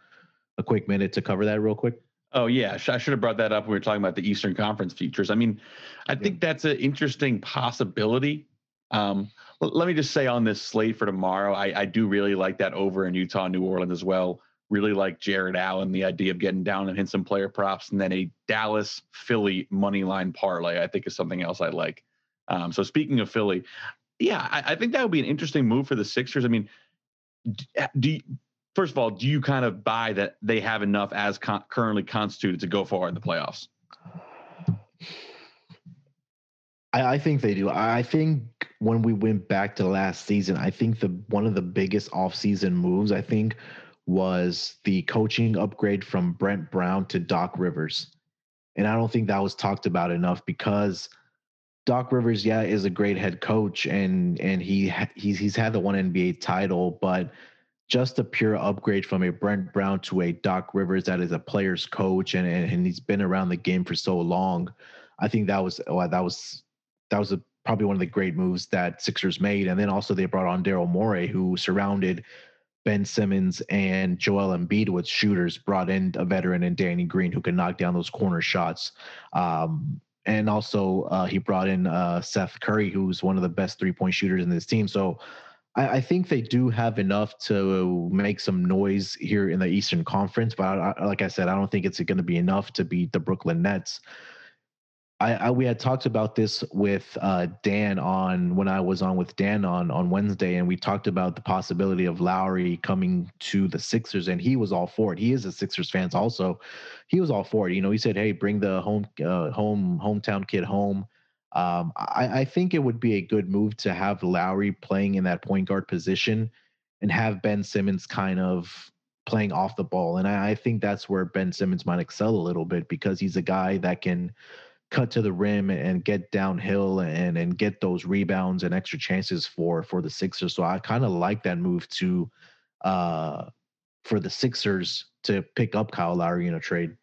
a quick minute to cover that real quick? Oh yeah, I should have brought that up when we were talking about the Eastern Conference features. I mean, I think that's an interesting possibility. Um, let me just say on this slate for tomorrow, I, I do really like that over in Utah, New Orleans as well really like Jarrett Allen, the idea of getting down and hit some player props, and then a Dallas Philly money line parlay, I think is something else I like. Um, so speaking of Philly, yeah, I, I, think that would be an interesting move for the Sixers. I mean, do you, first of all, do you kind of buy that they have enough as con- currently constituted to go far in the playoffs? I, I think they do. I think when we went back to last season, I think the one of the biggest offseason moves, I think, was the coaching upgrade from Brett Brown to Doc Rivers. And I don't think that was talked about enough because Doc Rivers, yeah, is a great head coach, and and he he's he's had the one NBA title, but just a pure upgrade from a Brett Brown to a Doc Rivers that is a player's coach, and and he's been around the game for so long. I think that was well, that was that was a, probably one of the great moves that Sixers made, and then also they brought on Daryl Morey, who surrounded Ben Simmons and Joel Embiid with shooters, brought in a veteran and Danny Green who can knock down those corner shots. Um, and also uh, he brought in uh, Seth Curry, who's one of the best three point shooters in this team. So I, I, think they do have enough to make some noise here in the Eastern Conference. But I, like I said, I don't think it's going to be enough to beat the Brooklyn Nets. I, I, we had talked about this with uh, Dan on when I was on with Dan on on Wednesday, and we talked about the possibility of Lowry coming to the Sixers, and he was all for it. He is a Sixers fan, also. He was all for it. You know, he said, "Hey, bring the home uh, home hometown kid home." Um, I, I think it would be a good move to have Lowry playing in that point guard position, and have Ben Simmons kind of playing off the ball. And I, I think that's where Ben Simmons might excel a little bit because he's a guy that can cut to the rim and get downhill and and get those rebounds and extra chances for for the Sixers. So I kind of like that move to uh for the Sixers to pick up Kyle Lowry in a trade.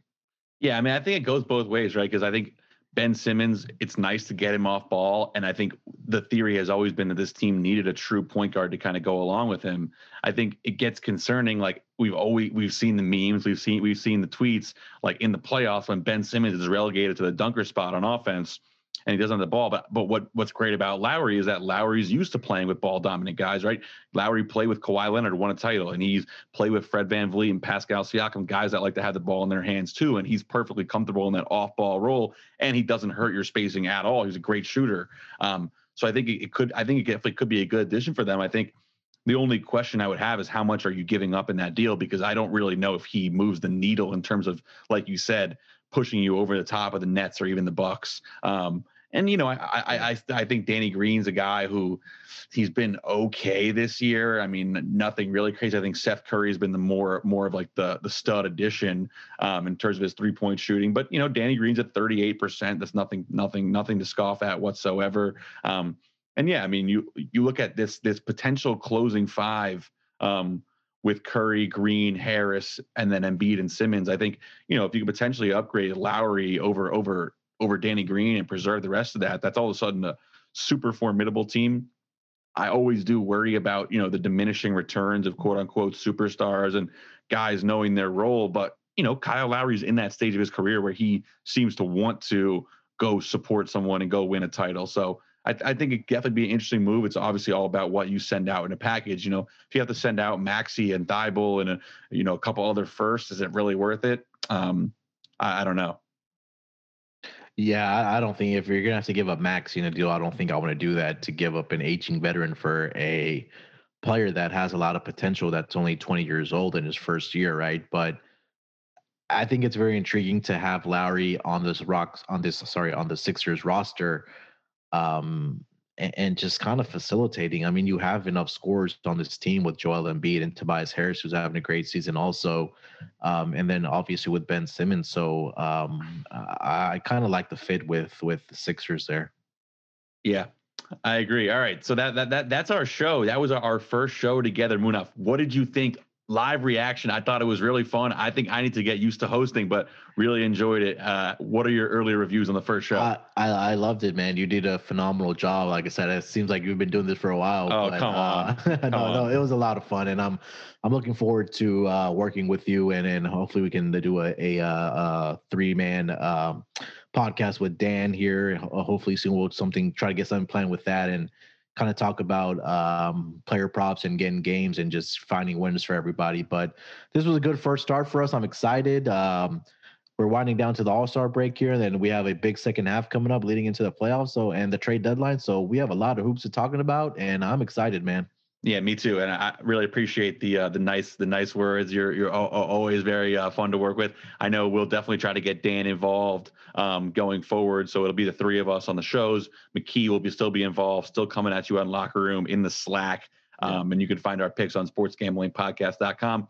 Yeah, I mean, I think it goes both ways, right? Because I think Ben Simmons, it's nice to get him off ball. And I think the theory has always been that this team needed a true point guard to kind of go along with him. I think it gets concerning. Like we've always we've seen the memes, we've seen we've seen the tweets, like in the playoffs when Ben Simmons is relegated to the dunker spot on offense and he doesn't have the ball. But but what what's great about Lowry is that Lowry's used to playing with ball dominant guys, right? Lowry played with Kawhi Leonard, won a title, and he's played with Fred Van VanVleet and Pascal Siakam, guys that like to have the ball in their hands too. And he's perfectly comfortable in that off ball role, and he doesn't hurt your spacing at all. He's a great shooter. Um, so I think it could I think it definitely could be a good addition for them. I think the only question I would have is how much are you giving up in that deal? Because I don't really know if he moves the needle in terms of, like you said, pushing you over the top of the Nets or even the Bucks. Um, and you know, I, I I I think Danny Green's a guy who he's been okay this year. I mean, nothing really crazy. I think Seth Curry's been the more more of like the the stud addition um, in terms of his three point shooting. But you know, Danny Green's at 38 percent. That's nothing nothing nothing to scoff at whatsoever. Um, and yeah, I mean, you you look at this this potential closing five. Um, with Curry, Green, Harris, and then Embiid and Simmons. I think you know if you could potentially upgrade Lowry over over over Danny Green and preserve the rest of that, that's all of a sudden a super formidable team. I always do worry about, you know, the diminishing returns of quote unquote superstars and guys knowing their role. But, you know, Kyle Lowry's in that stage of his career where he seems to want to go support someone and go win a title. So I, I think it definitely be an interesting move. It's obviously all about what you send out in a package. You know, if you have to send out Maxey and Thybulle and a, you know, a couple other firsts, is it really worth it? Um, I, I don't know. Yeah, I, I don't think if you're gonna have to give up Max in a deal, I don't think I want to do that to give up an aging veteran for a player that has a lot of potential that's only 20 years old in his first year, right? But I think it's very intriguing to have Lowry on this rocks on this sorry on the Sixers roster. Um, and, and just kind of facilitating. I mean, you have enough scores on this team with Joel Embiid and Tobias Harris, who's having a great season also, um, and then obviously with Ben Simmons. So um, I, I kind of like the fit with with the Sixers there. Yeah, I agree. All right, so that that that that's our show. That was our first show together. Munaf, what did you think live reaction. I thought it was really fun. I think I need to get used to hosting, but really enjoyed it. Uh, what are your early reviews on the first show? I, I, I loved it, man. You did a phenomenal job. Like I said, it seems like you've been doing this for a while. Oh, but, come on. Uh, [LAUGHS] come no, on. no, it was a lot of fun, and I'm I'm looking forward to uh, working with you, and and hopefully we can do a a, uh, a three man. Um, podcast with Dan here. Hopefully soon we'll something try to get something planned with that and kind of talk about um, player props and getting games and just finding winners for everybody. But this was a good first start for us. I'm excited. Um, we're winding down to the All Star break here, and then we have a big second half coming up, leading into the playoffs. So and the trade deadline. So we have a lot of hoops to talking about, and I'm excited, man. Yeah, me too, and I really appreciate the uh, the nice the nice words. You're you're always very uh, fun to work with. I know we'll definitely try to get Dan involved um, going forward, so it'll be the three of us on the shows. McKee will be still be involved, still coming at you on locker room in the Slack, um, yeah. and you can find our picks on SportsGamblingPodcast.com.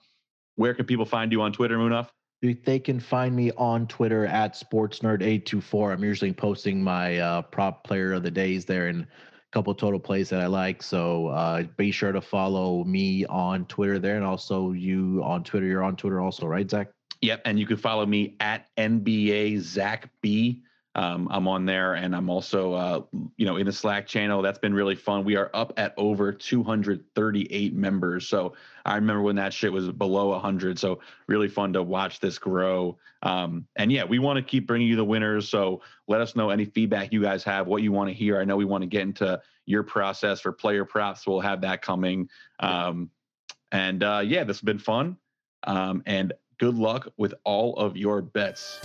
Where can people find you on Twitter, Munaf? They can find me on Twitter at sportsnerd824. I'm usually posting my uh, prop player of the days there and couple total plays that I like. So uh, be sure to follow me on Twitter there, and also you on Twitter. You're on Twitter also, right, Zach? Yep, and you can follow me at NBA Zach B. Um, I'm on there, and I'm also, uh, you know, in the Slack channel. That's been really fun. We are up at over 238 members. So I remember when that shit was below 100. So really fun to watch this grow. Um, and yeah, we want to keep bringing you the winners. So let us know any feedback you guys have, what you want to hear. I know we want to get into your process for player props. We'll have that coming. Um, and uh, yeah, this has been fun. Um, and good luck with all of your bets.